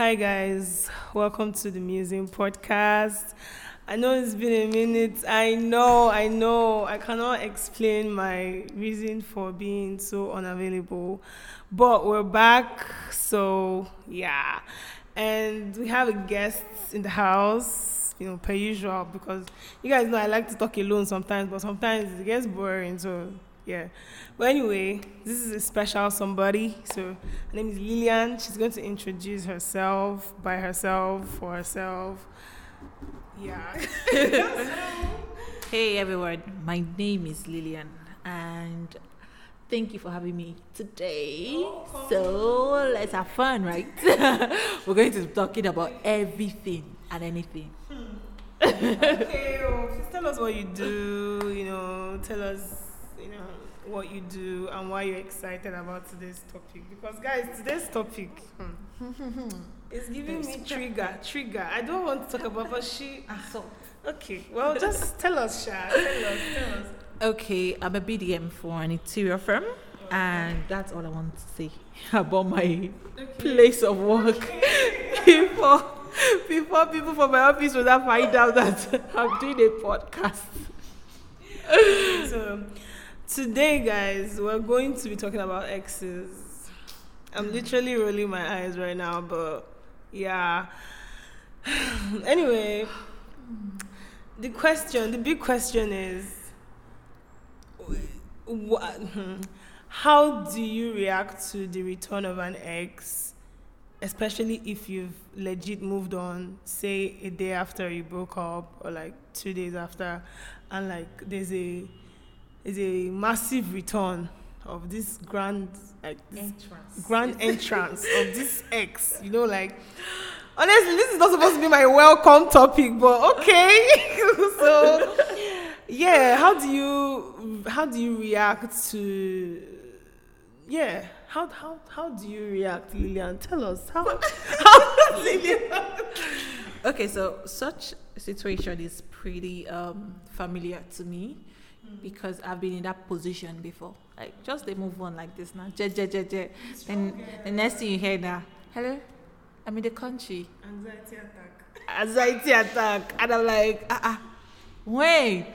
Hi, guys. Welcome to the Museum Podcast. I know it's been a minute. I know, I know. I cannot explain my reason for being so unavailable, but we're back. So, yeah. And we have a guest in the house, you know, per usual, because you guys know I like to talk alone sometimes, but sometimes it gets boring. So, yeah. But anyway, this is a special somebody. So her name is Lillian. She's going to introduce herself by herself for herself. Yeah. Hey everyone, my name is Lillian and thank you for having me today. So let's have fun, right? We're going to be talking about everything and anything. Hmm. okay. Well, tell us what you do. You know, tell us. You know what you do and why you're excited about today's topic. Because guys, today's topic. Hmm, is giving me trigger, trigger. I don't want to talk about, but she. So, Okay, well, just tell us, Sha. Tell us, tell us. okay, I'm a BDM for an interior firm and that's all I want to say about my place of work before before people from my office will not find out that I'm doing a podcast. So, today, guys, we're going to be talking about exes. I'm hmm. literally rolling my eyes right now, but yeah. anyway, the question, the big question is wha- hmm, how do you react to the return of an ex, especially if you've legit moved on, say a day after you broke up or like two days after, and like there's a there's a massive return of this grand like this Entrance. grand entrance of this ex. You know, like honestly, this is not supposed to be my welcome topic, but okay. so yeah, how do you how do you react to yeah? How how how do you react, Lillian? Tell us how how Lillian. Okay, so such a situation is pretty um, familiar to me because I've been in that position before. Like just they move on like this now. Je, je, je, je. Then the next thing you hear now, hello, I'm in the country. Anxiety attack. Anxiety attack. And I'm like, ah, ah wait.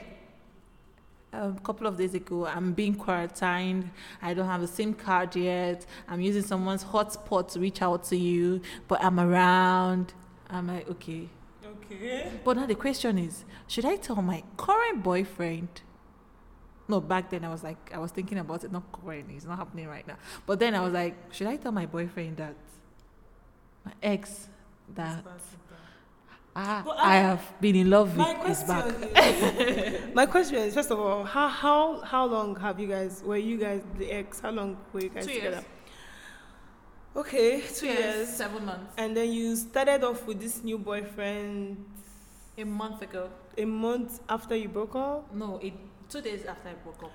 A couple of days ago, I'm being quarantined. I don't have a SIM card yet. I'm using someone's hotspot to reach out to you, but I'm around. I'm like, okay, Okay. but now the question is, should I tell my current boyfriend? No, back then I was like, I was thinking about it, not currently it's not happening right now. But then I was like, should I tell my boyfriend that my ex that ah, I I- have been in love with is back? is, my question is first of all, how how how long have you guys were you guys the ex? How long were you guys Two together? years. Okay, two years. seven months. And then you started off with this new boyfriend A month ago. a month after you broke up. No, it two days after I broke up.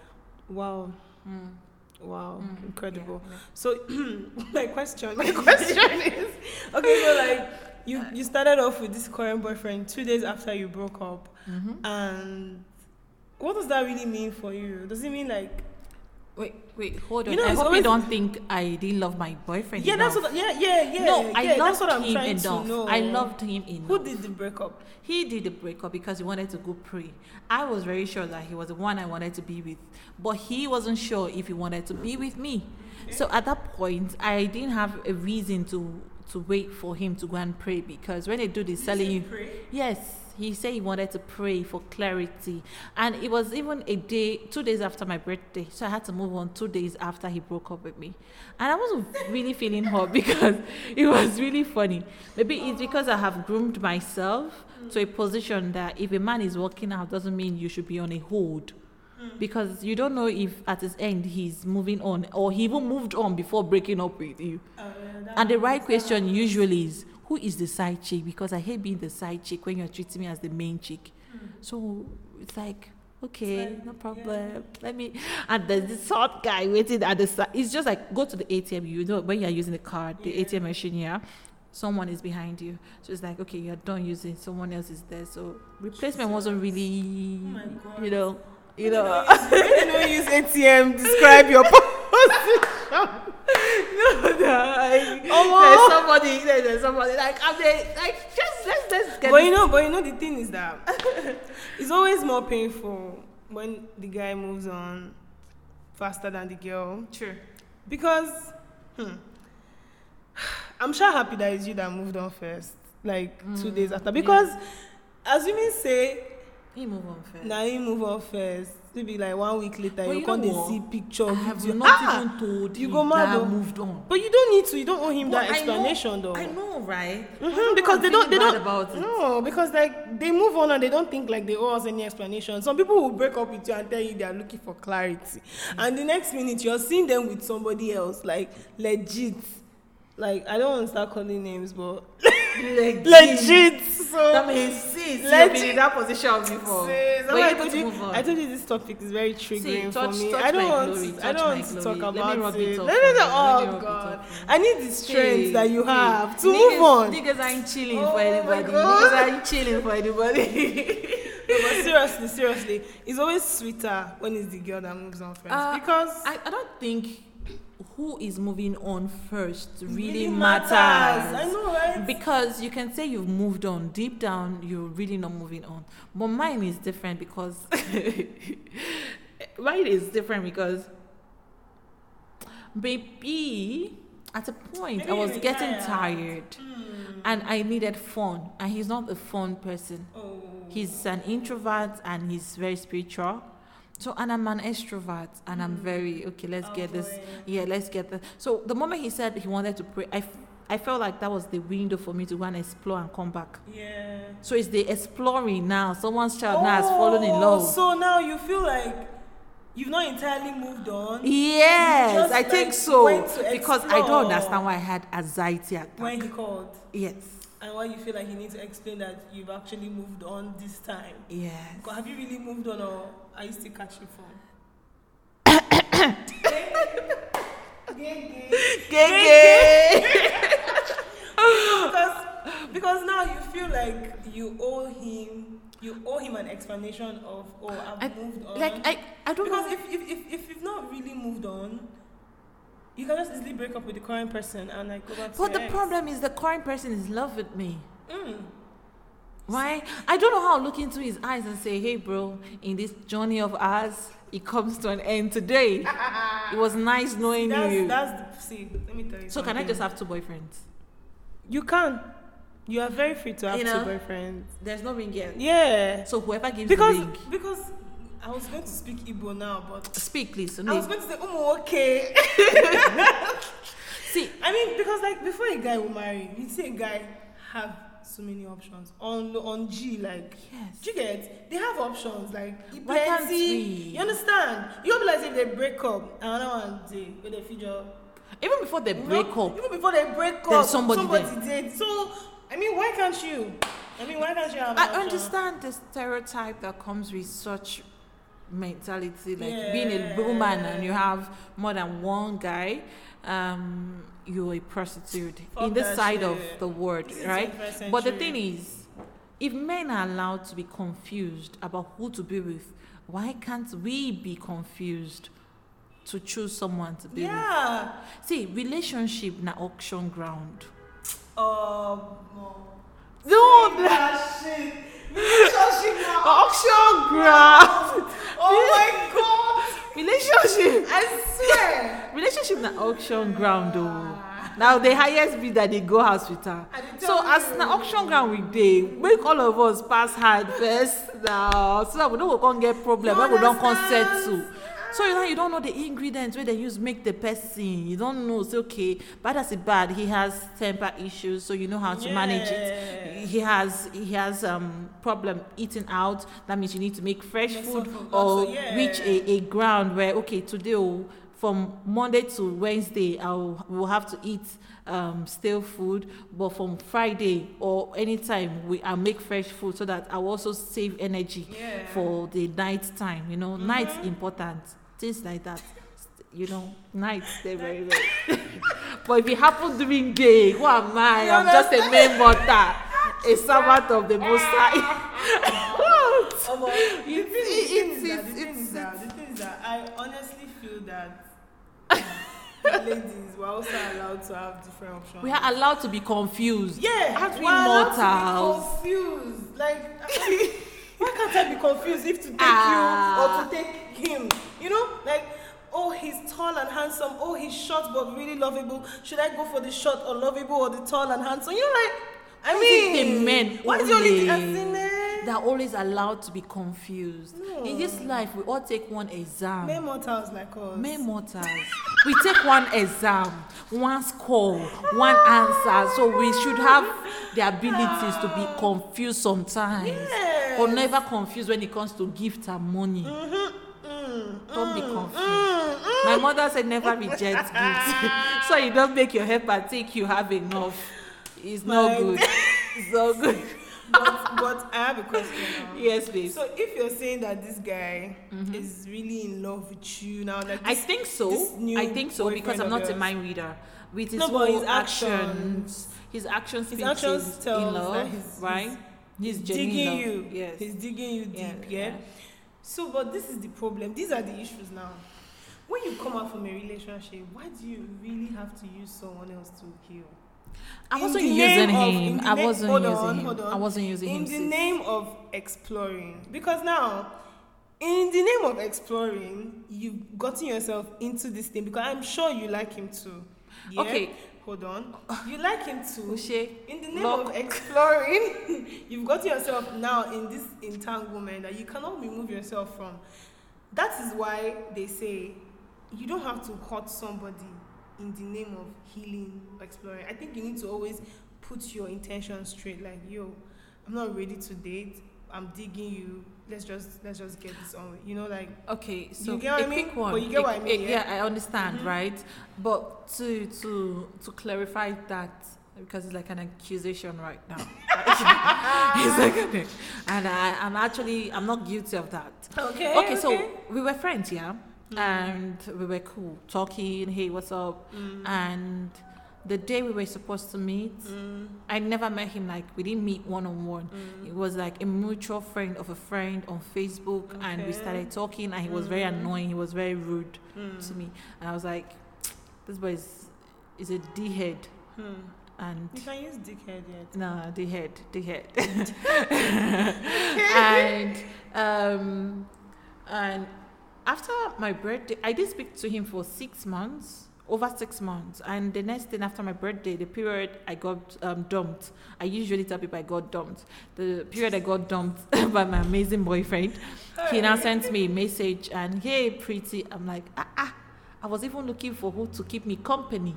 Wow, Mm. wow, Mm, incredible. yeah, yeah. So my question, my question is, okay, so like you you started off with this current boyfriend two days after you broke up, Mhm. and what does that really mean for you? Does it mean like Wait, wait, hold on. You know, I hope always- you don't think I didn't love my boyfriend. yeah, that's enough. what yeah yeah yeah no, I loved that's what I'm him enough. I loved him enough. Who did the breakup? He did the breakup because he wanted to go pray. I was very sure that he was the one I wanted to be with, but he wasn't sure if he wanted to be with me. So at that point, I didn't have a reason to to wait for him to go and pray because when they do this selling you, yes, he said he wanted to pray for clarity, and it was even a day, two days after my birthday, so I had to move on two days after he broke up with me, and I wasn't really feeling hot because it was really funny. Maybe it's because I have groomed myself to a position that if a man is walking out doesn't mean you should be on a hold. Because you don't know if at his end he's moving on or he even moved on before breaking up with you. And the right question usually is who is the side chick? Because I hate being the side chick when you're treating me as the main chick. Hmm. So it's like, okay, like, no problem. Let me. And there's this hot guy waiting at the side. It's just like go to the ATM. You know when you're using the card, the Yeah. ATM machine here. Someone is behind you, so it's like okay, you're done using. Someone else is there, so replacement wasn't really, Oh you know, you When know. you don't use ATM, describe your position. Like, Omo. there's somebody, there- there's somebody. Like, I'm there, like, just let's let's get. But you know, but you know, the thing is that it's always more painful when the guy moves on faster than the girl True. because hmm, I'm sure happy that it's you that moved on first, like two Mm, days after. Because yeah. Because assuming say He move on first. now you move on first, maybe like one week later But you, you come know what? see picture, I have video. not Ah! even told you go mad though. moved on. But you don't need to. You don't owe him But that I know- explanation though. I know, right? Mhm, But because they don't. They don't. about it. No, because like they move on and they don't think like they owe us any explanation. Some people will break up with you and tell you they are looking for clarity, and the next minute you're seeing them with somebody else, like legit. Like I don't want to start calling names, but Legit. legit. So That means sis, you've Legit. been in that position before. Sis, But I you told to you. I told you this topic is very triggering touch- for me. touch I don't want. glory, to, I don't want to glory. talk Let about it. it off Let for me you. talk- Let me oh God, off for you. I need the strength Hey, that you hey, have to niggas, move on. Niggas ain't chilling Oh for anybody. Niggas ain't chilling for anybody. No, but seriously, seriously, it's always sweeter when it's the girl that moves on first Uh, because I, I don't think who is moving on first really, really matters. I know, right? Because you can say you've moved on. Deep down, you're really not moving on. But mine is different because mine is different because maybe at a point Maybe I was getting tired. tired and I needed fun. And he's not a fun person. Oh. He's an introvert and he's very spiritual. So and I'm an extrovert and I'm mm. very okay. Let's get oh, this. Yeah, let's get this. So the moment he said he wanted to pray, I, f- I felt like that was the window for me to go and explore and come back. Yeah. So it's the exploring now. Someone's child now has oh, fallen in Oh, love. So now you feel like you've not entirely moved on yes, just, I think so because I don't understand why I had anxiety attack. when he called, yes, and why you feel like you need to explain that you've actually moved on this time. yes. Have you really moved on, or are you still catching phone? because because now you feel like you owe him you owe him an explanation of oh I've I, moved on like I, I don't because know. if, if, if, if you've not really moved on you can just easily break up with the current person and like go back to But the ex. problem is the current person is in love with me. mm. Why? I don't know how to look into his eyes and say, hey, bro, in this journey of ours, it comes to an end today. it was nice knowing that's, you. that's the see let me tell you so, can I just have two boyfriends? you can you are very free to have You two boyfriends There's no ring yet. yeah So, whoever gives because the ring, because I was going to speak Igbo now but speak, please. I was going to say, oh, okay. see, I mean, because like before a guy will marry, you see a guy have so many options on on G. Like, Yes. do you get? They have options like Why can't we? You understand? You be like if they break up, another one day with the future. even before they break up, even before they break up, somebody somebody did. So, I mean, why can't you? I mean, why can't you have? I option? understand the stereotype that comes with such mentality, like being a woman and you have more than one guy. Um, you're a prostitute Fuck in this that side of the world, right? But the thing is, if men are allowed to be confused about who to be with, why can't we be confused to choose someone to be Yeah. with? See, relationship na auction ground. Um. No, shit. Relationship auction ground. Oh my god! relationship. I swear. relationship na auction ground though. Now the highest bid that they go house with her. Dey So as na auction ground we dey, make all of us pass hard first now, so that we no go come get problem when we don come settle. So you know you don't know the ingredients wey dem use make the person. You don't know say okay, bad as e bad, he has temper issues, so you know how to manage it. He has he has um problem eating out. That means you need to make fresh Make food or yeah. reach a, a ground where okay today oh, from Monday to Wednesday I'll we'll have to eat um, stale food, but from Friday or anytime we I make fresh food so that I also save energy Yeah. for the night time. You know, night's important. Things like that. You know, nights they're very very. but if it happen during day, who am I? You I'm just a main butter, a servant of the Most ah. High. what? Oh, the thing is- the thing it's- that- the thing is that- the thing is that I honestly feel that ladies, we're also allowed to have different options. We are allowed to be confused. yeah, Aren't we mortals? to be confused. Like, why can't I be confused if to take Ah. you or to take him? You know, like. Oh, he's tall and handsome. Oh, he's short but really lovable. Should I go for the short or lovable or the tall and handsome? You know, like, I Why is it mean, the men why is the only They're always allowed to be confused. In this life, we all take one exam. Men mortals like us. Men mortals. we take one exam, one score, one answer. So we should have the abilities to be confused sometimes. Yes. Or never confused when it comes to gift and money. don't be confused. My mother said never reject gifts. so you don't make your helper think you have enough. It's not My- good. It's not good. But, but I have a question now. yes, please. So if you're saying that this guy is really in love with you now, like Mm-hmm. I think so. I think so because I'm not a mind reader. With his, No, but whole his actions, actions- his actions, his actions he's tells in love, that he's- right? He's, he's digging you. Yes. He's digging you deep. Yeah, Yeah, yeah. So, but this is the problem. These are the issues now. When you come out from a relationship, why do you really have to use someone else to heal? I wasn't using of- him. I na- wasn't hold using on, him. hold on. I wasn't using in him. the sis. name of exploring because now in the name of exploring you've gotten yourself into this thing because i'm sure you like him too yeah? Okay. hold on you like him too Ushe, in the name lock. of exploring you've gotten yourself now in this entanglement that you cannot remove yourself from that is why they say you don't have to hurt somebody in the name of healing or exploring i think you need to always put your intention straight like yo i'm not ready to date i'm digging you let's just let's just get this on you know like Okay, so get what a I mean? quick one. But you get A- what I a- mean, yeah? yeah? Mm-hmm. I understand, right? But to to to clarify that because it's like an accusation right now. it's like an- and I, I'm actually I'm not guilty of that. okay okay, so we were friends, yeah, Mm. and we were cool, talking. Hey, what's up? Mm. And the day we were supposed to meet, I never met him. Like we didn't meet one on one. Mm. It was like a mutual friend of a friend on Facebook, and we started talking. And he was very Mm. annoying. He was very rude Mm. to me, and I was like, "This boy is, is a d head." Hmm. And you can use dickhead yet no, the head, the head. and um, and after my birthday, I did speak to him for six months, over six months. And the next thing after my birthday, the period I got um, dumped. I usually tell people I got dumped. The period I got dumped by my amazing boyfriend, he now sent me a message and hey, pretty. I'm like ah ah. I was even looking for who to keep me company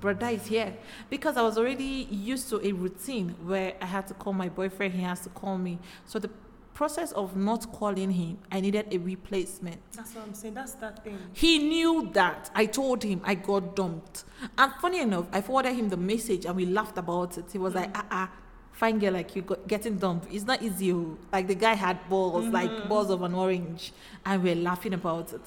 brother is here because I was already used to a routine where I had to call my boyfriend, he has to call me. So the process of not calling him, I needed a replacement. that's what i'm saying that's that thing He knew that. I told him I got dumped. And funny enough, I forwarded him the message and we laughed about it. He was like, ah, ah, fine girl like you got getting dumped. It's not easy. oh." Like the guy had balls, like balls of an orange. And we are laughing about it.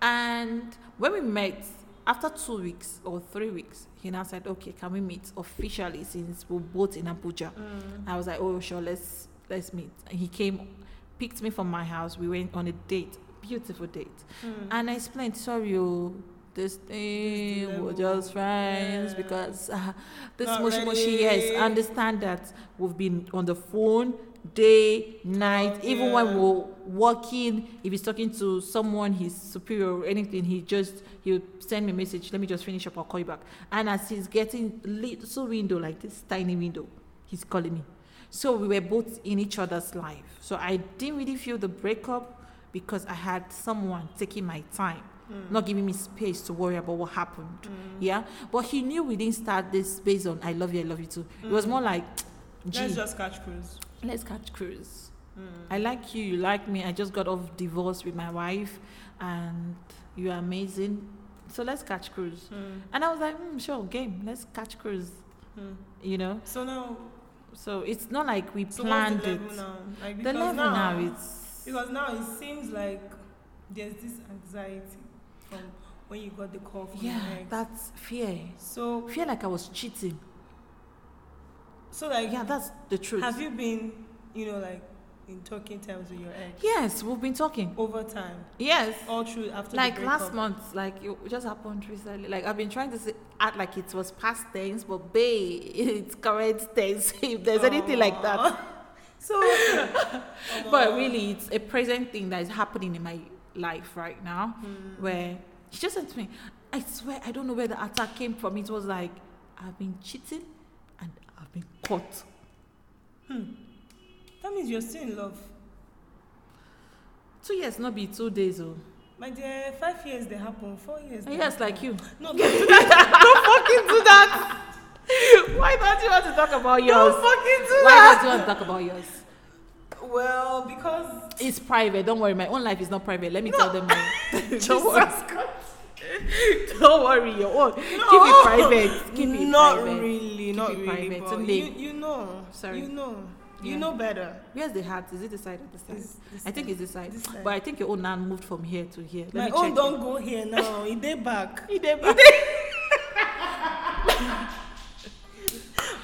And when we met, after two weeks or three weeks, he now said, okay, can we meet officially since we're both in Abuja? I was like, oh, sure, let's let's meet. He came, picked me from my house. We went on a date, beautiful date. And I explained, sorry, you this thing, we're just friends Yeah. because uh, this Not mushy mushy, yes, understand that we've been on the phone day, night, Oh, even when we're working, if he's talking to someone, his superior or anything, he just, he'll send me a message, let me just finish up, I'll call you back. And as he's getting little window, like this tiny window, he's calling me. So we were both in each other's life. So I didn't really feel the breakup because I had someone taking my time, mm. not giving me space to worry about what happened. Mm. Yeah. But he knew we didn't start this based on I love you, I love you too. It was mm. more like, let's just catch cruise let's catch cruise. I like you, you like me. I just got off divorce with my wife, and you are amazing. So let's catch cruise. And I was like, mm, sure, game. Let's catch cruise. You know. so now So it's not like we so planned the it. now like The level now, now, it's because now it seems like there's this anxiety from when you got the call from yeah, ex. that's fear. so Feel like I was cheating. so like Yeah, that's the truth. have you been you know like in talking terms with your ex Yes, we've been talking. over time, Yes. all through after Like last month, like it just happened recently. Like I've been trying to say, act like it was past tense, but babe, it's current tense. If there's anything like that, So, but really, it's a present thing that is happening in my life right now. Hmm. Where she just said to me, "I swear, I don't know where the attack came from. It was like I've been cheating, and I've been caught." That means you're still in love. Two years, not be two days, oh. My dear, five years they happen, four years. they Yes, happen. like you. No, don't do that. don't fucking do that. Why don't you want to talk about yours? Don't fucking do Why that. Why don't you want to talk about yours? Well, because It's private. Don't worry. My own life is not private. Let me No. tell them. don't worry. Don't worry. Your own. No. Keep it private. Keep it private. not private. really, not it really. private. But you, you know, Sorry. you know, you Yeah. know better. Where's the heart? Is it the side or the side? This- this I think side. it's the side. This side. But I think your own now moved from here to here. Let My own don't go here now. It dey back. It. It back.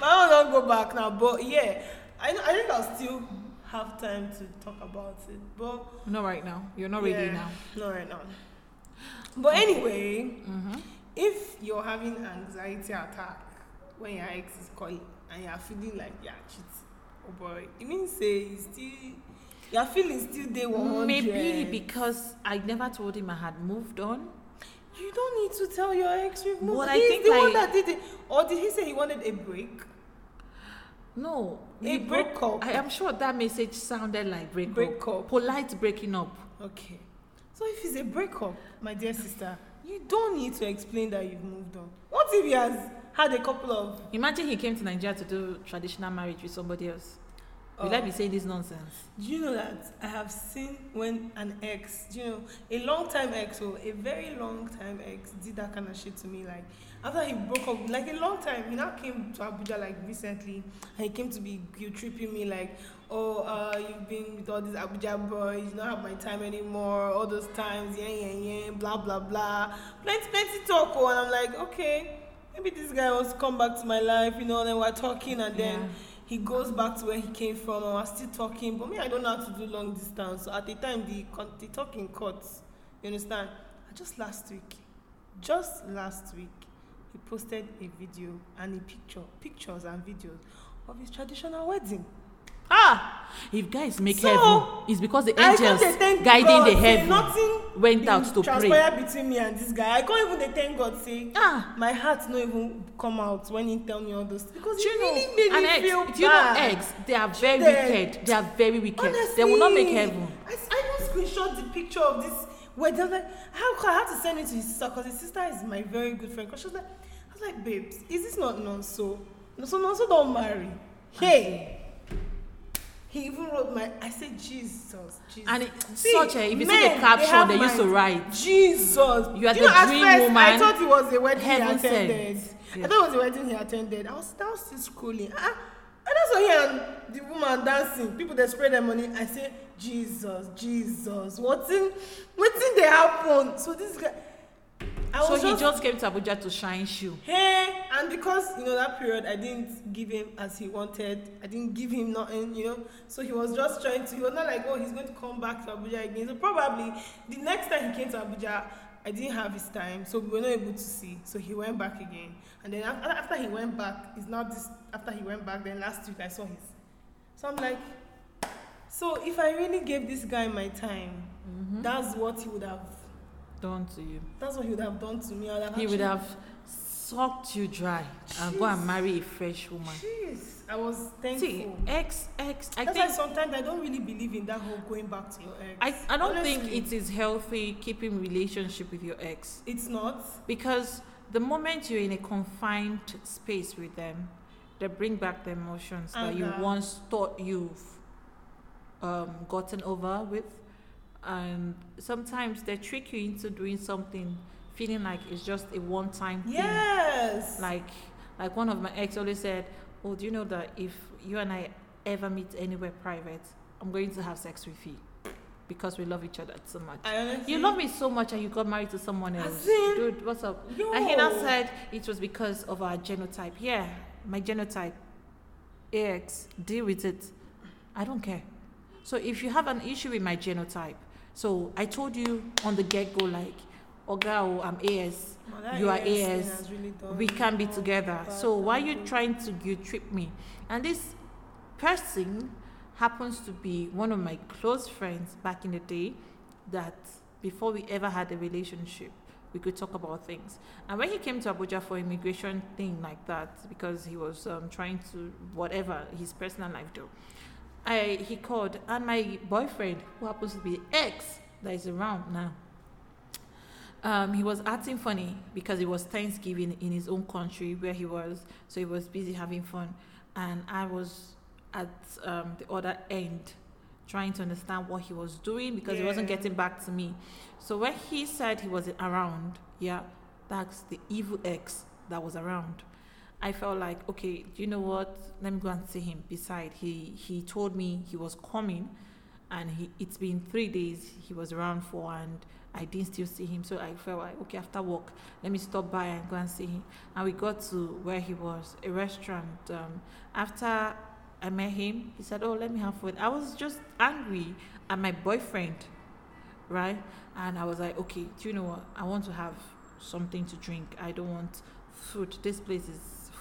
My own don't go back now. But yeah, I I think I'll still have time to talk about it. But Not right now. You're not ready now. Not right now. But anyway, Mm-hmm. if you're having anxiety attack when your ex is calling and you're feeling like you're cheating, oh boy, it means say you still your feeling still day 100. Maybe because I never told him I had moved on. you don't need to tell your ex you've moved. But He's I think the one I- that did it. Or did he say he wanted a break? No. A breakup. I am sure that message sounded like breakup. Breakup. Polite breaking up. Okay. So if it's a breakup, my dear sister, you don't need to explain that you've moved on. What if he has had a couple of Imagine he came to Nigeria to do traditional marriage with somebody else. Will I be saying this nonsense? Do you know that I have seen when an ex, do you know, a long time ex or a very long time ex did that kind of shit to me. Like after he broke up, like a long time, he now came to Abuja like recently, and he came to be guilt tripping me like, oh, uh, you've been with all these Abuja boys, you don't have my time anymore. All those times, yeah, yeah, yeah, blah blah blah, plenty, plenty talk. Oh, and I'm like, okay, maybe this guy wants to come back to my life, you know. And then we're talking, and then Yeah. he goes back to where he came from and we're still talking but me i don't know how to do long distance so at the time the the talking cuts you understand and just last week just last week he posted a video and a picture pictures and videos of his traditional wedding Ah! If guys make So, heaven, it's because the angels guiding God the heaven nothing went out to pray. transpire between me and this guy i can't even dey thank god say Ah! my heart no even come out when he tell me all those because you really know, made an me feel do you know bad. eggs? They are very Cheated. wicked. They are very wicked. Honestly, they will not make heaven. I, I screenshot the picture of this wedding. Like, how I had to send it to his sister because his sister is my very good friend. Because she was like, I was like, babes, is this not Nonso? Nonso, Nonso don't marry. Hey. He even wrote my. I said, Jesus, Jesus. And it, See, such a, if you see men, the they caption have they, used to write, Jesus. You are Do the know, dream first, I woman. thought it was a wedding Heaven he attended. I Yeah. thought it was a wedding he attended. I was now still scrolling. Ah, I saw here and the woman dancing. People they spray their money. I say, Jesus, Jesus, what's in, what's in they happen? So this guy, I so he just, just came to Abuja to shine shoe. hey, and because you know that period, I didn't give him as he wanted. I didn't give him nothing, you know. So he was just trying to. He was not like, oh, he's going to come back to Abuja again. So probably the next time he came to Abuja, I didn't have his time, so we were not able to see. So he went back again, and then after, after he went back, it's not this. After he went back, then last week I saw his. So I'm like, so if I really gave this guy my time, Mm-hmm. that's what he would have. Done to you. That's what he would have done to me. I would have He would have sucked you dry and go and marry a fresh woman. Jeez, I was thankful. See, ex, ex, I That's why think sometimes I don't really believe in that whole going back to your ex. I, I don't think it is healthy keeping relationship with your ex It's not. because the moment you're in a confined space with them, they bring back the emotions that you Anger. once thought you've um, gotten over with, and sometimes they trick you into doing something, feeling like it's just a one-time thing. Yes. Like, like one of my ex always said, "Oh, do you know that if you and I ever meet anywhere private, I'm going to have sex with you because we love each other so much." You love me so much and you got married to someone else. Dude, what's up? Yo. And he now said it was because of our genotype. Yeah, my genotype. AX, deal with it. I don't care. So if you have an issue with my genotype, so I told you on the get go, like, Ogao, I'm AS, that you are AS really we can be together. So why you trying to guilt trip me? And this person happens to be one of my close friends back in the day that before we ever had a relationship we could talk about things and when he came to abuja for immigration thing like that because he was um, trying to whatever his personal life do I, he called and my boyfriend who happens to be ex that is around now um, he was acting funny because it was Thanksgiving in his own country where he was, so he was busy having fun, and I was at um, the other end trying to understand what he was doing because he wasn't getting back to me. So when he said he was around, yeah, that's the evil ex that was around. I felt like, okay, you know what? Let me go and see him. Beside, he he told me he was coming, and he it's been three days he was around for, and I didn't still see him. So I felt like, okay, after work, let me stop by and go and see him. And we got to where he was, a restaurant. Um, after I met him, he said, oh, let me have food. I was just angry at my boyfriend, right? And I was like, okay, do you know what? I want to have something to drink. I don't want food. This place is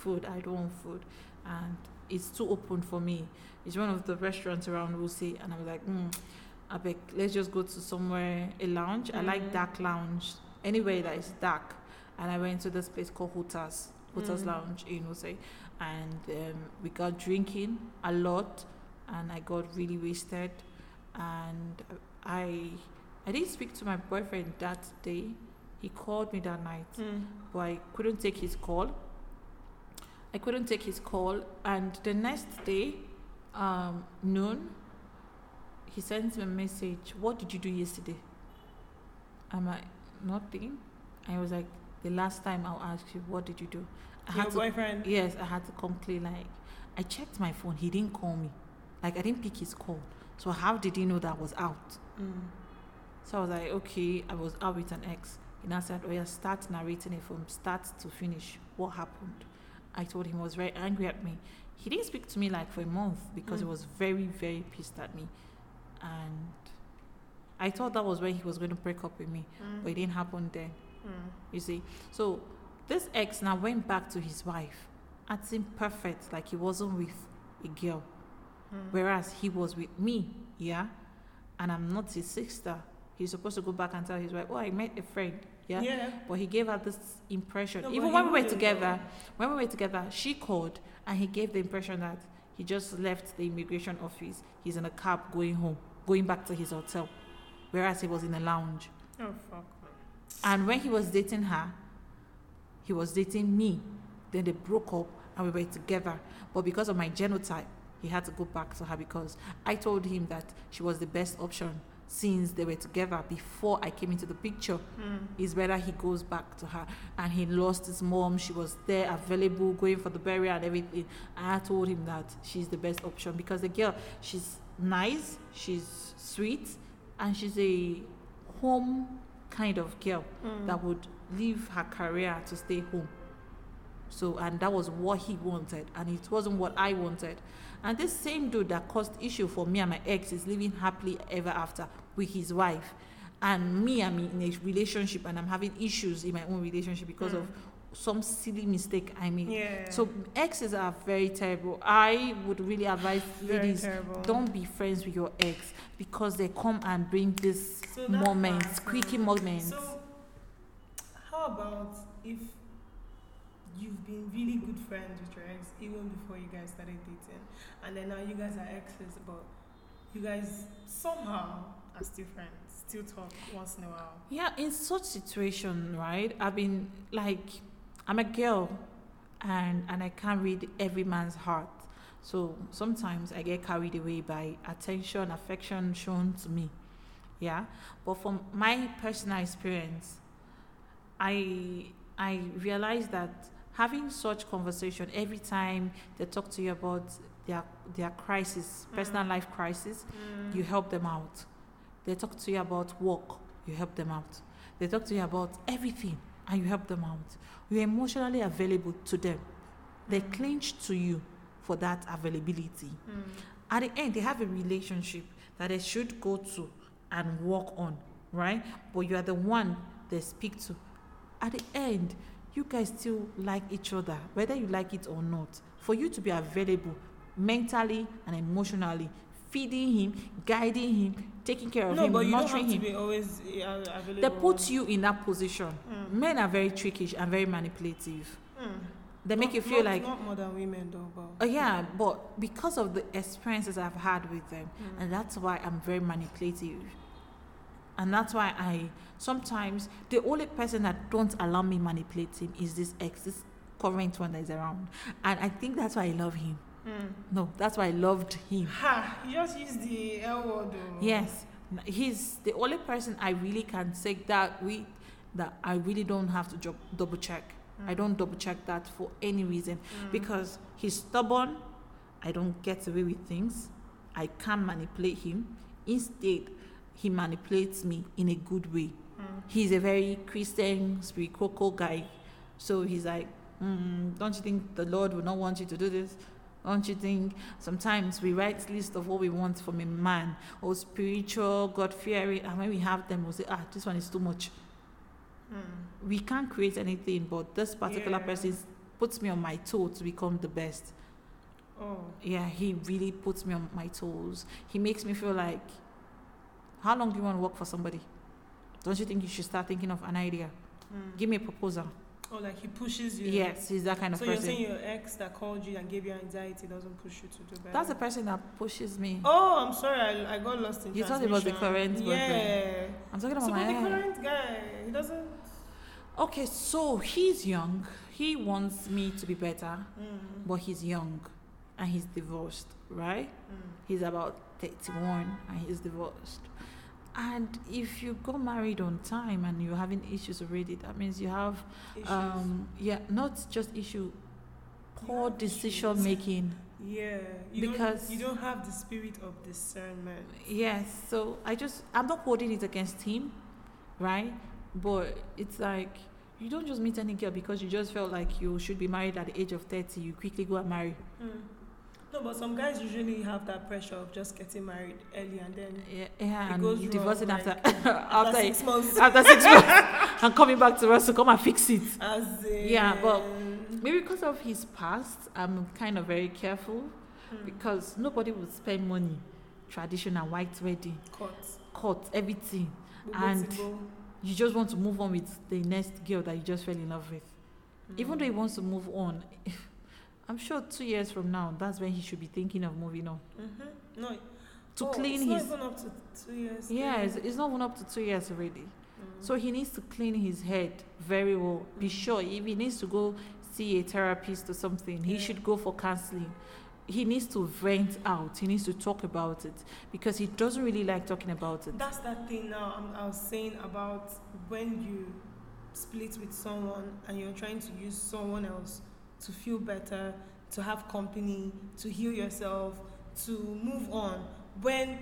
food. I don't want food. And it's too open for me. It's one of the restaurants around Lucy. And I was like, mm, I beg, let's just go to somewhere, a lounge. I like Mm. dark lounge, anywhere that is dark. And I went to this place called Hooters, Hooters Mm. Lounge in Ose. And um, we got drinking a lot. And I got really wasted. And I, I didn't speak to my boyfriend that day. He called me that night Mm. but I couldn't take his call. I couldn't take his call, and the next day, um, noon, he sends me a message. What did you do yesterday? I'm like, nothing. And he was like, the last time I'll ask you, what did you do? I Your had to, boyfriend. yes, I had to come clean. Like, I checked my phone. He didn't call me. Like, I didn't pick his call. So how did he know that I was out? Mm. So I was like, okay, I was out with an ex. And I said, oh yeah, start narrating it from start to finish. What happened? I told him he was very angry at me. He didn't speak to me like for a month because he Mm. was very, very pissed at me. And I thought that was when he was going to break up with me, Mm. but it didn't happen then. Mm. You see? So this ex now went back to his wife, acting perfect, like he wasn't with a girl. Mm. Whereas he was with me, yeah, and I'm not his sister. He's supposed to go back and tell his wife, "Oh, I met a friend." Yeah. Yeah. But he gave her this impression. No, Even when we were together, when we were together, she called and he gave the impression that he just left the immigration office. He's in a cab going home, going back to his hotel, whereas he was in a lounge. Oh fuck. And when he was dating her, he was dating me. Then they broke up and we were together. But because of my genotype, he had to go back to her because I told him that she was the best option since they were together before I came into the picture. Mm. It's better he goes back to her. And he lost his mom. She was there, available, going for the burial and everything. And I told him that she's the best option because the girl, she's nice, she's sweet, and she's a home kind of girl Mm. that would leave her career to stay home. So, and that was what he wanted, and it wasn't what I wanted. And this same dude that caused issue for me and my ex is living happily ever after with his wife. And me, I'm in a relationship and I'm having issues in my own relationship because Mm. of some silly mistake I made. Yeah. So, exes are very terrible. I would really advise ladies don't be friends with your ex because they come and bring this So moments, quickie uh, moments. So, how about if you've been really good friends with your ex even before you guys started dating, and then now you guys are exes, but you guys somehow are still friends, still talk once in a while. Yeah, in such situation, right? I've been like, I'm a girl, and and I can't read every man's heart. So sometimes I get carried away by attention, affection shown to me. Yeah, but from my personal experience, I I realized that having such conversation every time they talk to you about their their crisis, personal Mm. life crisis, Mm. you help them out. They talk to you about work, you help them out. They talk to you about everything and you help them out. You're emotionally available to them. They clinch to you for that availability. Mm. At the end, they have a relationship. that they should go to and work on, right? But you are the one they speak to. At the end, you guys still like each other, whether you like it or not. For you to be available mentally and emotionally, feeding him, guiding him, taking care of No, him, but you don't nurturing him. be always uh, available. They put you in that position. Mm. Men are very trickish and very manipulative. Mm. They make Not- you feel not- like, not more than women though, but oh yeah, but because of the experiences I've had with them, Mm. and that's why I'm very manipulative. And that's why I sometimes the only person that don't allow me manipulate him is this ex, this current one that is around, and I think that's why I love him. Mm. No, that's why I loved him. Ha! You just use the L word. Yes, he's the only person I really can say that we that I really don't have to double check. I Mm. don't double check that for any reason Mm. because he's stubborn. I don't get away with things. I can't manipulate him. Instead, he manipulates me in a good way. Mm. He's a very Christian, spiritual guy. So he's like, mm, don't you think the Lord would not want you to do this? Don't you think sometimes we write list of what we want from a man or spiritual, God fearing, and when we have them, we'll say, ah, this one is too much. Mm. We can't create anything, but this particular Yeah. person puts me on my toe to become the best. Oh. Yeah, he really puts me on my toes. He makes me feel like, how long do you want to work for somebody? Don't you think you should start thinking of an idea? Mm. Give me a proposal. Oh, like he pushes you. Yes, he's that kind of person. So you're saying your ex that called you and gave you anxiety doesn't push you to do better? That's the person that pushes me. Oh, I'm sorry. I, I got lost in You thought it was the current boyfriend. Yeah. I'm talking So about the my ex. current guy, he doesn't. Okay, so he's young. He wants me to be better, Mm. but he's young and he's divorced, right? Mm. He's about 31 and he's divorced. And if you got married on time and you're having issues already, that means you have, Issues. um, yeah, not just issue, poor decision making. yeah. You because- don't, you don't have the spirit of discernment. Yes, so I just, I'm not holding it against him, right? But it's like, you don't just meet any girl because you just felt like you should be married at the age of 30, you quickly go and marry. Mm. No, but some guys usually have that pressure of just getting married early and then Yeah, yeah It and goes wrong, divorcing like, after, after after, six months. after six months and coming back to us to come and fix it. As in, Yeah, but Maybe because of his past, I'm kind of very careful Mm. because nobody would spend money, traditional white wedding, Cut. court, everything. And- You just want to move on with the next girl that you just fell in love with. Even though he Mm. wants to move on, I'm sure two years from now, that's when he should be thinking of moving on. Mhm. No. To oh, clean it's his. Not even up to two years. Yeah, it's, it's not even up to two years already. Mm. So he needs to clean his head very well. Be Mm. sure if he needs to go see a therapist or something, he Yeah. should go for counseling. He needs to vent out. He needs to talk about it because he doesn't really like talking about it. That's that thing now I'm, I was saying about when you split with someone and you're trying to use someone else to feel better, to have company, to heal yourself, to move on when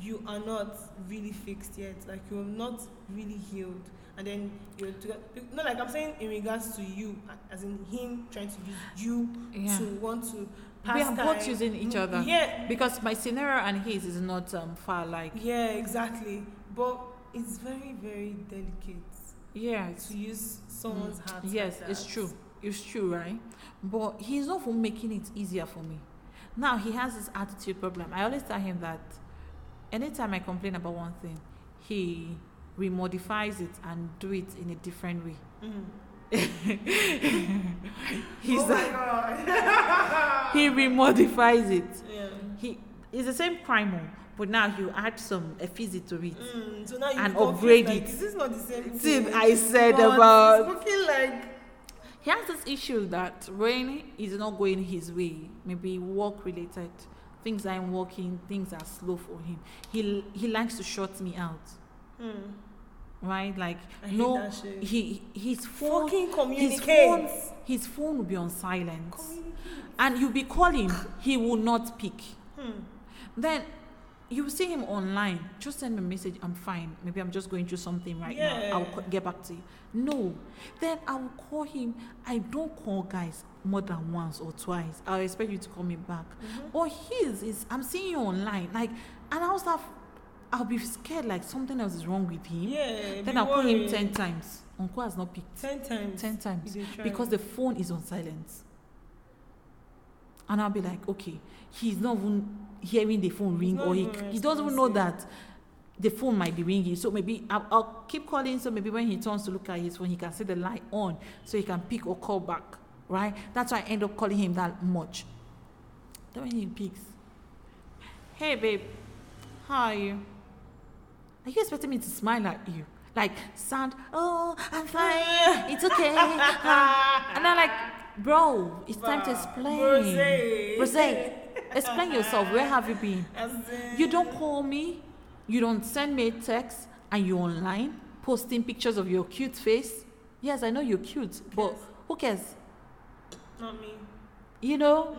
you are not really fixed yet, like you're not really healed. And then you're to, no, like I'm saying in regards to you, as in him trying to use you Yeah. to want to We are both using each other. Yeah, Because my scenario and his is not um, far like. yeah, exactly. But it's very, very delicate Yeah, to use someone's heart. like yes, it's true. It's true, right? But he's not for making it easier for me. Now he has this attitude problem. I always tell him that anytime I complain about one thing, he remodifies it and do it in a different way. Mm. He's oh like, my god. he remodifies it. yeah. He it's the same primal, but now you add some effigy to it. Mm, so now you And upgrade like, it. Is this not the same Thing thing? I said But about It's looking like. He has this issue that when is not going his way, maybe work related, things aren't working, things are slow for him. He he likes to shut me out, Mm, right? Like no, he his phone Fucking his phone his phone will be on silent, Communicate. and you be calling, he will not pick. Hmm. Then you see him online. Just send me a message. I'm fine. Maybe I'm just going through something right now. I'll co- get back to you. No. Then I will call him. I don't call guys more than once or twice. I expect you to call me back. Mm-hmm. But his is I'm seeing you online. Like and I was like I'll be scared like something else is wrong with him. Yeah. Then I'll call him ten times. Uncle has not picked. Ten times. Ten times You dey try. because the phone is on silence. And I'll be like, okay, he's not even hearing the phone ring, or he, he doesn't even know that the phone might be ringing. So maybe I'll, I'll keep calling. So maybe when he turns to look at his phone, he can see the light on, so he can pick or call back. Right? That's why I end up calling him that much. Then when he picks, hey babe, how are you? Are you expecting me to smile at you? Like sound, oh, I'm fine, it's okay. And I'm like, bro, it's time to explain. Rosé. Rosé, explain yourself. Where have you been? You don't call me, you don't send me a text, and you're online posting pictures of your cute face. Yes, I know you're cute, but who cares? Not me. You know?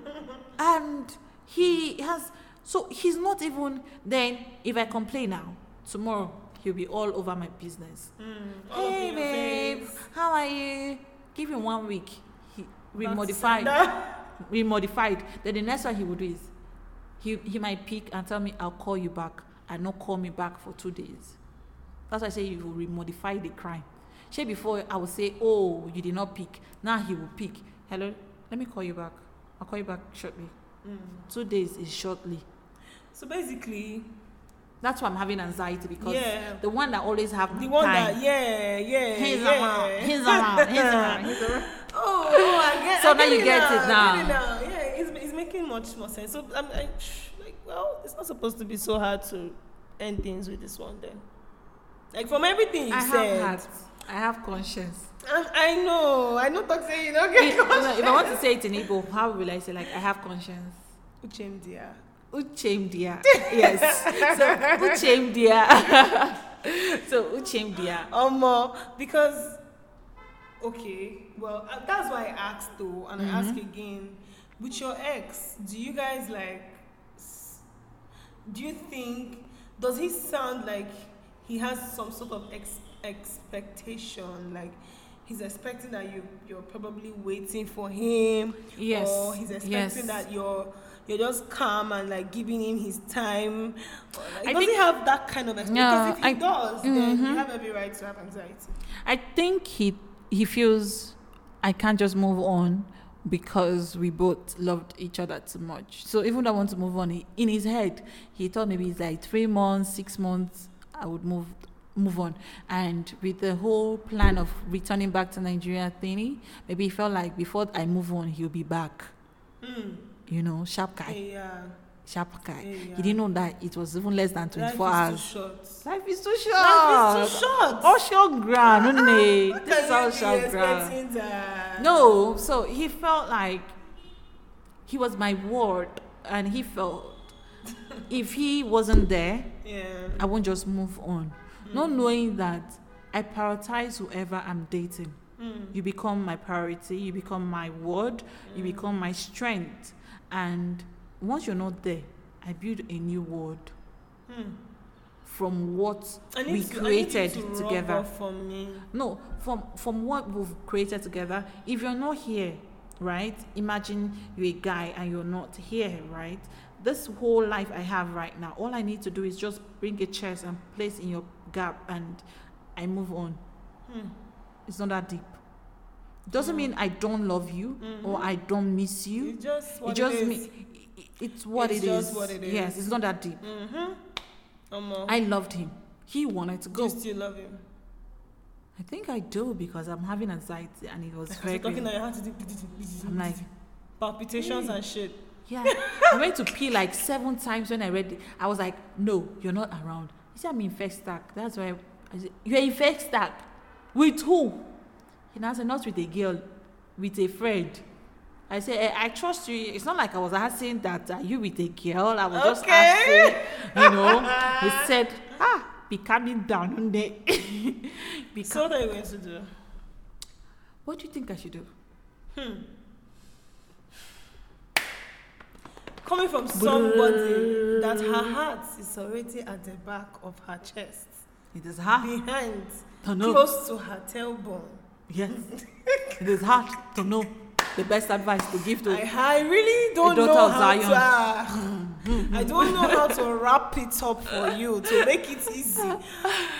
and he has, so he's not even, then if I complain now, tomorrow he'll be all over my business. Mm, Hey babe, face. how are you? Give him one week. He Back to remodified. modified. Then the next one he would do is he he might pick and tell me I'll call you back and not call me back for two days. That's why I say you will remodify the crime. Say before I would say, Oh, you did not pick. Now he will pick. Hello, let me call you back. I'll call you back shortly. Mm. Two days is shortly. So basically, That's why I'm having anxiety because yeah, the one that always have the one time. that yeah, yeah, He's yeah. around. He's around. He's around. He's around. Oh, I get. So I now you get it I get now. it now. Yeah, it's, it's making much more sense. So I'm like, like, well, it's not supposed to be so hard to end things with this one then. Like from everything you I said, have heart. I have conscience. I, I know, I know. Talk say you don't if, get you know, if I want to say it in Igbo, how will I say like I have conscience? Uchemdia. Uchemdia. yes. So Uchemdia. so Uchemdia. Um, because okay, well, uh, that's why I asked though, and I ask Mm-hmm. again, with your ex, do you guys like? s- Do you think does he sound like he has some sort of ex- expectation, like? He's expecting that you you're probably waiting for him, Yes. or he's expecting yes. that you're you're just calm and like giving him his time. Like, I does he think- have that kind of expectation? Yeah, because if he I- does, then you Mhm. have every right to have anxiety. I think he he feels I can't just move on because we both loved each other too much. So even though I want to move on, he, in his head, he thought maybe it's like three months, six months, I would move move on. And with the whole plan of returning back to Nigeria thingy, maybe he felt like before I move on, he'll be back. Mm. You know, sharp guy, Yeah. Sharp guy. Yeah. He didn't know that it was even less than 24 Life hours. is too short. Life is too short. Life is too short. Oh, ground, no, no. How This is can all you be short ground. that? No, so he felt like he was my ward, and he felt if he wasn't there, Yeah. I won't just move on. Not knowing that I prioritize whoever I'm dating. Mm. You become my priority, you become my word, you Mm. become my strength. And once you're not there, I build a new world Mm. from what we to- I need you created to together. from me. No, from from what we've created together. If you're not here, right? Imagine you're a guy and you're not here, right? This whole life I have right now, all I need to do is just bring a chest and place in your gap, and I move on. Mm. It's not that deep. Doesn't mean I don't love you or Mhm. I don't miss you. It's just it just mean it's what It's it is. just what it Yes, it's not that deep. Mm-hmm. Um, I loved him. He wanted to do go. you still love him? I think I do because I'm having anxiety and it was very talking crazy. now, you have to do I'm like, palpitations and shit. Yeah, I went to pee like seven times when I read it. I was like, no, you're not around. He said, I'm in Festac. That's why I said, you're in Festac. With who? He now said, not with a girl, with a friend. I said, eh, I trust you. It's not like I was asking that, are you with a girl? I was just Okay. asking, you know. He said, ah, be calming down be So what are you going to do? what do you think I should do? coming from somebody that her heart is already at the back of her chest, It is hard behind, to know. close to her tailbone. Yes. it is hard to know the best advice to give to. I, I really don't daughter know of how Zion. to. ah, I don't know how to wrap it up for you to make it easy. All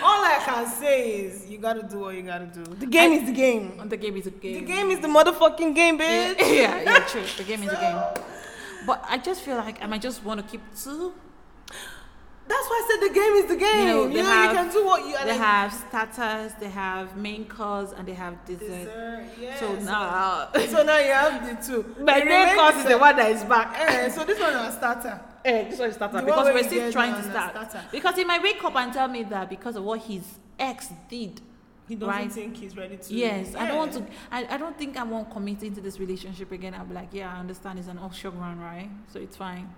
I can say is you gotta do what you gotta do. The game is the game. the game is The game. The game is the motherfucking game, Yeah, bitch. yeah, yeah, true. The game is the game. But I just feel like I might just want to keep two. That's why I said the game is the game. You You know, know, they you have- can do what you They like. have starters, they have main course, and they have dessert. Dessert, yes. So now, so now you have the two. my main course is the one that is back. Eh, so this one is a starter. Eh, this one is starter The because we're still trying to start. Because he might wake up and tell me that because of what his ex did. He doesn't Right. think he's ready to. Yes, I don't want to. I, I don't think I won't commit into this relationship again. I'll be like, yeah, I understand it's an offshore ground, right? So it's fine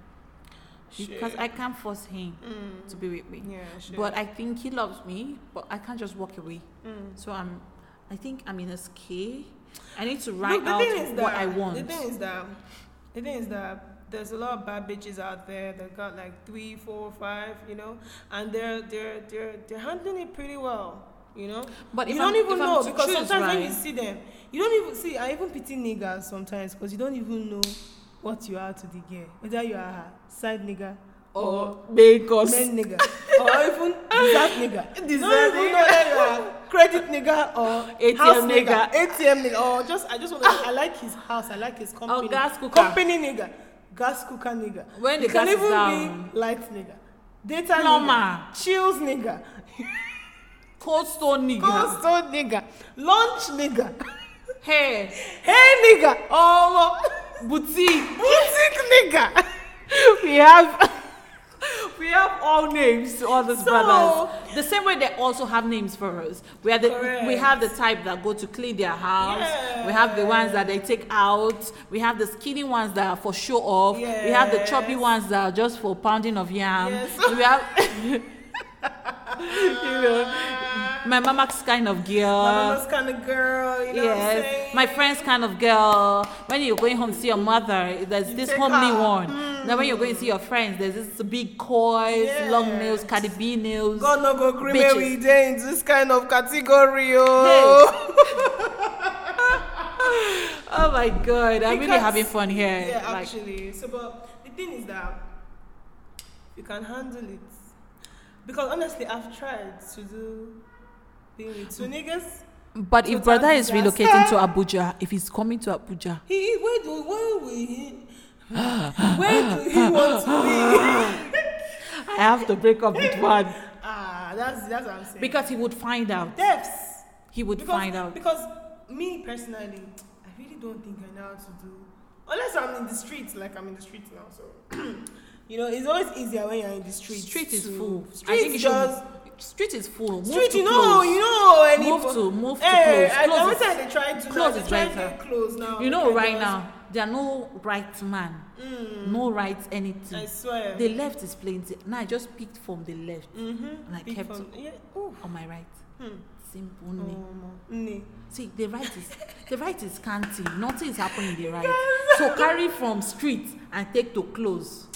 because I can't force him Mm. to be with me. Yeah, sure. But I think he loves me, but I can't just walk away. Mm. So I'm, I think I'm in a scale. I need to write out what that, I want. The thing is that, the thing is that there's a lot of bad bitches out there that got like three, four, five, you know, and they're they're they're they're handling it pretty well, you know. but if you I'm, don't even I'm know because choose, sometimes when you see them, you don't even see. I even pity niggas sometimes because you don't even know what you are to the girl, whether you are a side nigga or main course, men nigga or even dessert nigga. Dessert even know whether you are credit nigga or ATM house nigga. ATM nigga or just I just want to. I like his house. I like his company. Oh, gas cooker. Company nigga. Gas cooker nigga. When He the can gas is even down. be light nigga. Data Plumber. nigga. Chills nigga. cold stone nigga, Cold stone nigga. Lunch nigga. hey, Hey nigga. Oh. boutique. Boutique nigga. we have we have all names to all these So- brothers. The same way they also have names for us. We are the we have the type that go to clean their house. We have the ones that they take out. We have the skinny ones that are for show off. We have the chubby ones that are just for pounding of yam. Yes. We have you know my mama's kind of girl. My mama's kind of girl. You know what I'm Yes, saying? my friend's kind of girl. When you're going home to see your mother, there's You this homely one. Mm. Then when you're going to see your friends, there's this big long Yes. nails, Cardi B nails. God no go Bitches. we in this kind of category. Oh. Oh my god, I'm really having fun here. Yeah, like, actually. So, but the thing is that you can handle it. Because honestly, I've tried to do being with two niggas. but if brother is relocating to Abuja, if he's coming to Abuja, He where do where will he where do he want to be? I have to break up with one ah, that's that's what I'm saying. because he would find out. depths. He would because, find out. Because me personally, I really don't think I know how to do. Unless I'm in the streets, like I'm in the streets now. So, you know, it's always easier when you're in the streets. Street is to- full. I Streets think you should. just Street is full. Move street. to You know, close. you know, any Move to move to Hey, close. I, Close every is- they try to close now, is better. to close now. You know, right now, there are no right man, no right I anything. swear. The left is plenty. Now I just picked from the left mm-hmm. and I kept yeah. Ooh. on my right. Hmm. Simple. Oh, nee. See, the right is the right is scanty. Nothing is happening in the right. So carry from street and take to close.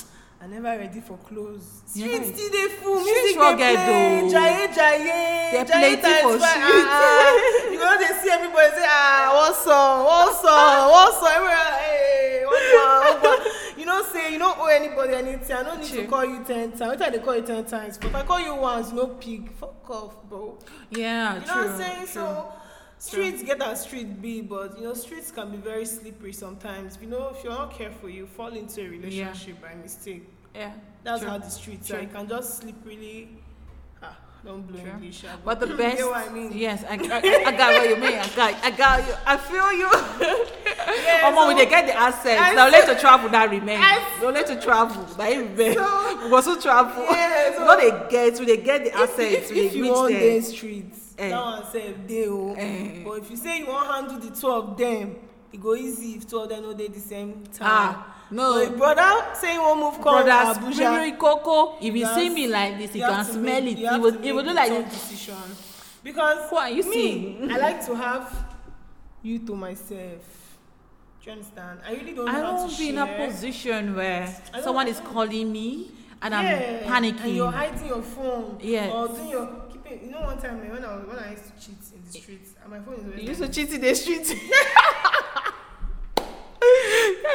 I never ready for close. Yeah. Street still dey full. Music dey play. Jaye jaye. Jaye times five. Ah, ah. you know they see everybody say ah what song what song what song everywhere hey what one what one. You know say you don't owe anybody anything. I don't need True. to call you ten times. Wetin I dey call you ten times? But if I call you once, you no pick. Fuck off, bro. Yeah, You know true. what I'm saying? true. So streets get as street be, but you know streets can be very slippery sometimes. You know if you're not careful, you fall into a relationship by mistake. Yeah, That's true. how the streets are. True. You can just slip really. Ah, don't blow True. English. ah, But the you best, get what I mean? yes, I, I, I got what you mean. I got, I got you. I feel you. Yeah, Omo, so- we dey get the assets. I Now let to travel that remain. I- Don't let to travel. That remain. So- we go so travel. Yeah, so- no dey get. We dey get the If, assets. if, we if dey you want day streets, Eh. that one say dey o. Eh. But if you say you wan handle the two of them, e go easy if two of them no dey the same time. Ah, no. But brother say wan move come Brothers, Abuja. Miri Coco, if you see me like this, you, can smell it. have will, it will do like this. decision because are you me, seeing? I like to have you to myself. Do you understand? I really don't I don't to be in a position where someone is calling me and I'm panicking. And you're hiding your phone. Yes. Or doing your keeping. You know, one time when I when I used to cheat in the streets, and my phone is. You used to cheat in the street.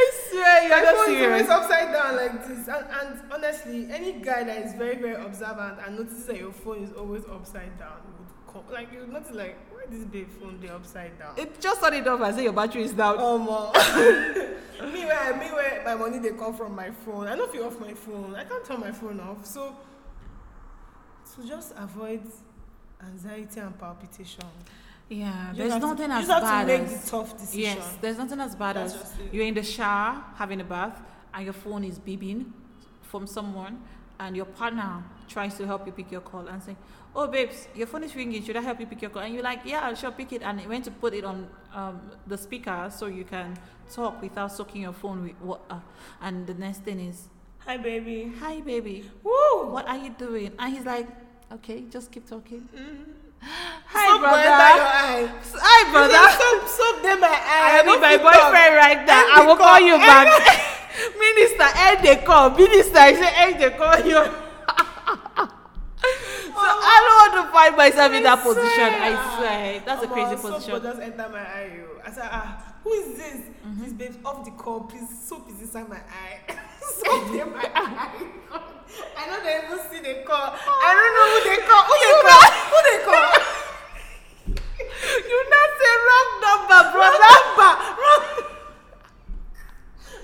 I swear, you're not is always upside down like this. And, and honestly, any guy that is very, very observant and notices that your phone is always upside down would come. Like, you would notice, like, why this babe phone they upside down? It just turn it off and say your battery is down. Oh, man. me, where, me, where my money they come from my phone. I don't feel off my phone. I can't turn my phone off. So, so just avoid anxiety and palpitation. Yeah, You there's to- nothing you as bad to as the tough decision. yes, there's nothing as bad That's as you're in the shower having a bath and your phone is beeping from someone and your partner tries to help you pick your call and say, "Oh, babes, your phone is ringing. Should I help you pick your call?" And you're like, "Yeah, I'll sure pick it." And it went to put it on um, the speaker so you can talk without soaking your phone with water. And the next thing is, Hi, baby. "Hi, baby, Woo! what are you doing?" And he's like, "Okay, just keep talking." Mm. Soap brother. enter your eye. Hi, brother. Soap, soap dem my eye. I with my fit talk. boyfriend right now. I will call you back. Minister, end the call. Minister, I say end the call. You. so I don't want to find myself in that position. I swear, that's a Omo, crazy soap position. just enter my eye. yo. I said, ah, who is this? Mm-hmm. This babe off the call, please. Soap is inside my eye. soap dey my eye. I they even see the call. I don't know who they call. Who they call? Who they call? You not say wrong number, brother. Number.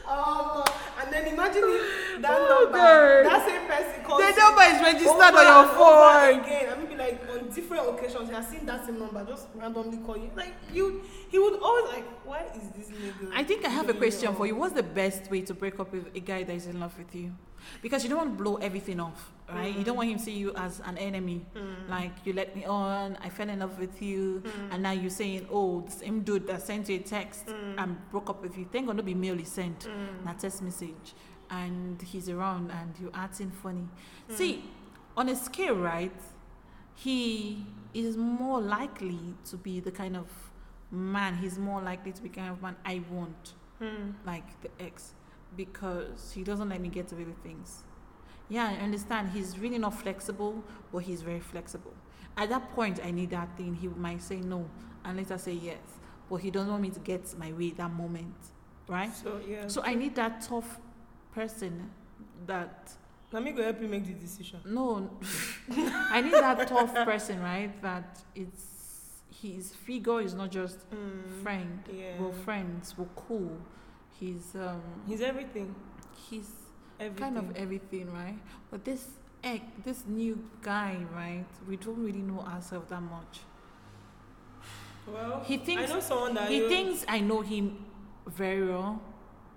Um, and then imagine if that Oh, number, God. that same person calls The number is registered on your phone. again. I mean, be like on different occasions, you have seen that same number just randomly call you. Like you, he would always like, why is this nigga? I think I have a question for you. What's the best way to break up with a guy that is in love with you? Because you don't want to blow everything off, right? You don't want him to see you as an enemy. Mm. Like you let me on, I fell in love with you, Mm. and now you're saying, "Oh, the same dude that sent you a text Mm. and broke up with you." Thank God, no be he sent, Mm. na text message, and he's around and you're acting funny. Mm. See, on a scale, right? He is more likely to be the kind of man. He's more likely to be kind of man I want Mm. like the ex because he doesn't let me get away with things. Yeah, I understand. He's really not flexible, but he's very flexible. At that point, I need that thing. He might say no and later say yes, but he doesn't want me to get my way that moment, right? So yeah. So I need that tough person that let me go help you make the decision. no, I need that tough person, right? That it's his figure is not just Mm. friend. Yeah. We're friends. We're cool. He's um He's everything. he's Everything. kind of everything, right? But this egg, this new guy, right? We don't really know ourselves that much. well, He thinks I know someone that he thinks I know him very well,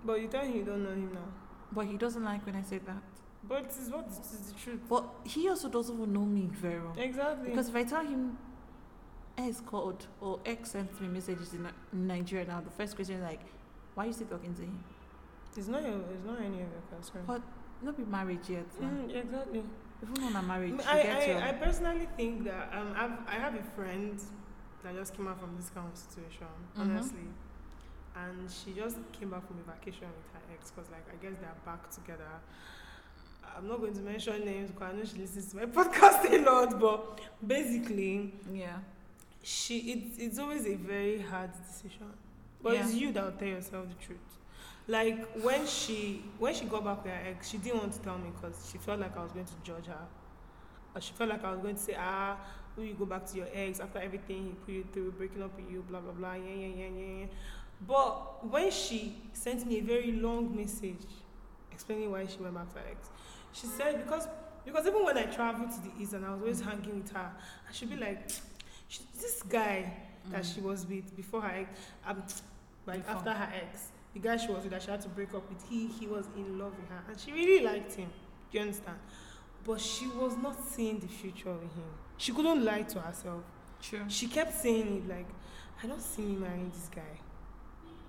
but you tell him you don't know him now. but he doesn't like when I say that. But it is what is the truth. But he also doesn't even know me very well. Exactly. Because if I tell him X called or X sent me messages in Nigeria now, the first question is like, why are you still talking to him? it's not your, it's not any of your concern. But not be married yet. Mm, exactly. Even on a marriage, you I, get your I, I personally think that um, I've, I have a friend that just came out from this kind of situation, Mhm. honestly. And she just came back from a vacation with her ex because, like, I guess they're back together. I'm not going to mention names because I know she listens to my podcast a lot, but basically, yeah. she it's, it's always a very hard decision. But it's you that will tell yourself the truth. Like when she when she got back with her ex, she didn't want to tell me because she felt like I was going to judge her. Or she felt like I was going to say, ah, will you go back to your ex after everything he put you through, breaking up with you, blah blah blah, yeah yeah yeah yeah. yeah. But when she sent me a very long message explaining why she went back to her ex, she said because because even when I traveled to the east and I was always hanging with her, and she'd be like, this guy that Mm. she was with before her ex, um, like Before. after her ex, the guy she was with that she had to break up with, he he was in love with her, and she really liked him. Do you understand? But she was not seeing the future with him. She couldn't lie to herself. True. She kept saying it like, I don't see me marrying this guy.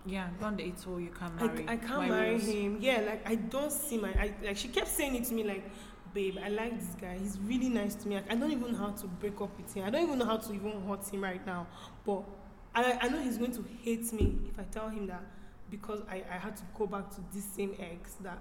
Yeah, day it's all you can I, marry. I can't marry rules. him. Yeah, like I don't see my. I, like she kept saying it to me like, babe, I like this guy. He's really nice to me. Like, I don't even know how to break up with him. I don't even know how to even hurt him right now. But I, I know he's going to hate me if I tell him that, because I, I had to go back to this same ex that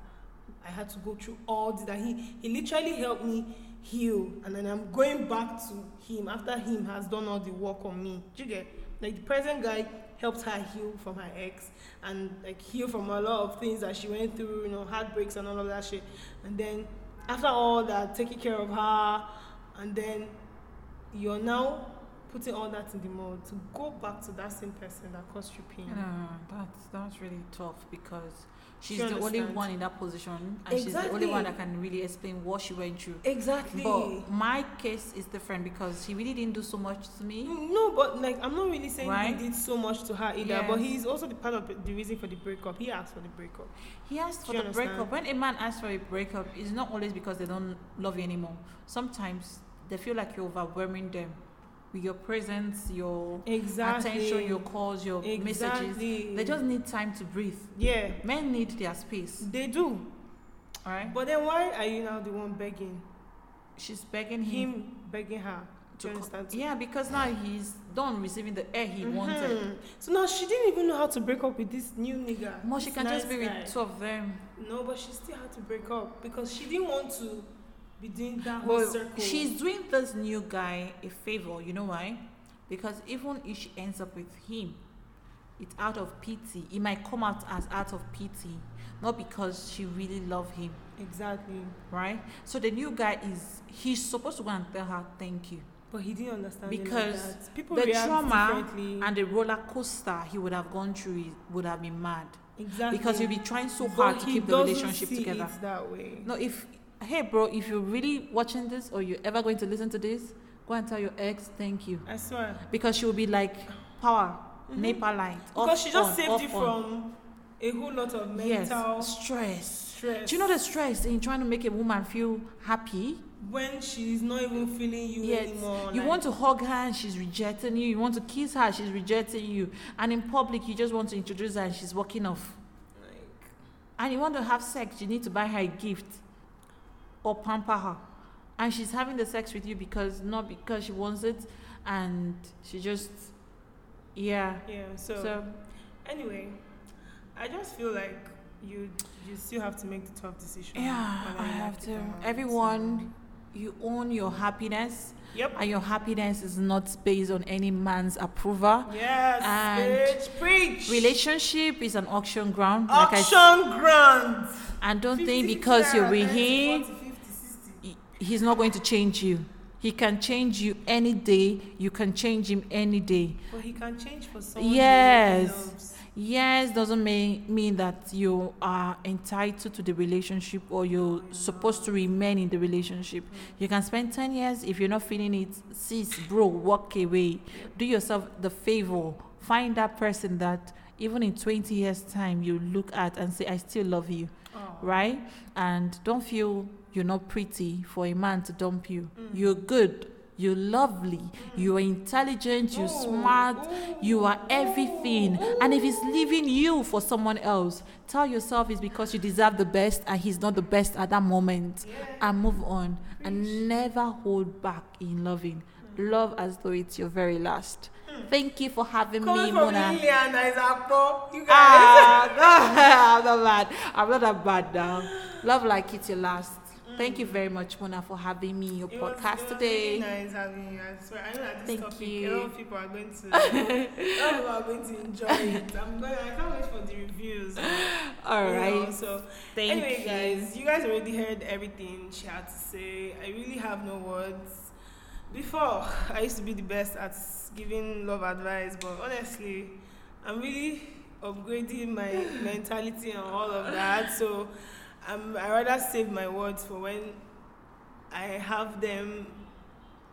I had to go through all this that he he literally helped me heal and then I'm going back to him after him has done all the work on me. Do you get like the present guy helped her heal from her ex and like heal from a lot of things that she went through, you know, heartbreaks and all of that shit. And then after all that, taking care of her and then you're now putting all that in the mold to go back to that same person that caused you pain. Yeah, that's that's really tough because she's you the only one in that position and she's the only one that can really explain what she went through. Exactly. But my case is different because he really didn't do so much to me. Mm, no, but like I'm not really saying Right? he did so much to her either. But he's also the part of the reason for the breakup. He asked for the breakup. He asked for the understand? breakup. When a man asks for a breakup, it's not always because they don't love you anymore. Sometimes they feel like you're overwhelming them with your presence, your Exactly. attention, your calls, your messages. They just need time to breathe. yeah, Men need their space. they do. All right. But then why are you now the one begging She's begging him. him, begging her? Do you understand? Yeah, because now he's done receiving the air he wanted. Mhm. So now she didn't even know how to break up with this new nigga. More, she can just nice be guy. with two of them. No, but she still had to break up because she didn't want to be doing that whole Well, circle. she's doing this new guy a favor. You know why? Because even if she ends up with him, it's out of pity. It might come out as out of pity, not because she really love him, exactly. right? So the new guy is he's supposed to go and tell her thank you. But he didn't understand like Because people the trauma. And the roller coaster he would have gone through would have been mad exactly because he'll be trying so But hard to keep the relationship together. That way. No, if hey bro, if you're really watching this or you're ever going to listen to this, go and tell your ex thank you I swear. because she will be like power Mhm. NEPA light. Because she just on, saved you on. from a whole lot of mental yes stress. stress. Do you know the stress in trying to make a woman feel happy? when she's not even feeling you Yes. anymore? You like, want to hug her and she's rejecting you. You want to kiss her, she's rejecting you. And in public, you just want to introduce her and she's walking off. like, And you want to have sex, you need to buy her a gift or pamper her. And she's having the sex with you because not because she wants it, and she just, yeah. yeah. So, So, anyway, I just feel like you you still have to make the tough decision. yeah, I have to. Everyone, you own your happiness, yep. and your happiness is not based on any man's approval. Yes. And bitch, preach. Relationship is an auction ground. Like I, Auction grand. and don't think because you're with him, 40, 50, 60. he- he's not going to change you. He can change you any day. You can change him any day. But he can change for someone. Yes. Yes, doesn't mean, mean that you are entitled to the relationship or you're supposed to remain in the relationship. You can spend 10 years if you're not feeling it. Sis, bro, walk away. Do yourself the favor. Find that person that even in 20 years' time you look at and say, I still love you, Oh. right? And don't feel you're not pretty for a man to dump you. Mm. You're good. You're lovely. You're intelligent. You're Ooh, smart. ooh, You are everything. And if he's leaving you for someone else, tell yourself it's because you deserve the best and he's not the best at that moment. Yeah. And move on. And never hold back in loving. Love as though it's your very last. Thank you for having me, Coming from Mona. As you guys. Ah, I'm not bad. I'm not that bad now. Love like it's your last. Thank you very much, Mona, for having me in your It was- podcast it was today. Really nice having you. I swear. I know that this Thank topic, you. a lot of people are going to, a lot of people are going to enjoy it. I'm going. I can't wait for the reviews. All you know, so Thank anyway, you. guys, you guys already heard everything she had to say. I really have no words. Before, I used to be the best at giving love advice, but honestly, I'm really upgrading my mentality and all of that. So, um, I rather save my words for when I have them,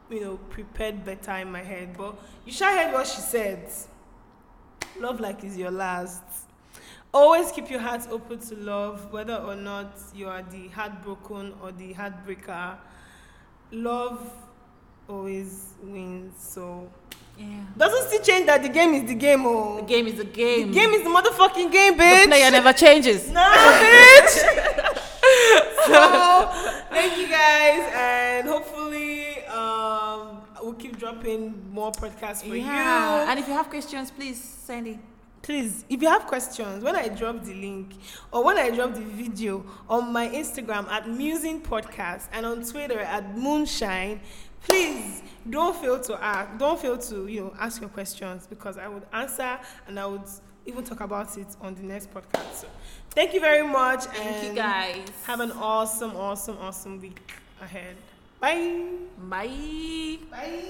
you know, prepared better in my head. But you should heard what she said. Love like is your last. Always keep your heart open to love, whether or not you are the heartbroken or the heartbreaker. Love always wins. So Yeah. doesn't still change that the game is the game. Oh, The game is the game. the game is the motherfucking game, bitch. The player never changes. No, bitch. so, thank you guys, and hopefully, um, we'll keep dropping more podcasts for yeah. you. And if you have questions, please send it. please, if you have questions, when I drop the link or when I drop the video on my Instagram at Musing Podcast and on Twitter at Moonshine, please don't fail to ask. Don't fail to you know ask your questions because I would answer and I would even talk about it on the next podcast. So, thank you very much. Thank you guys. Have an awesome, awesome, awesome week ahead. Bye. Bye. Bye.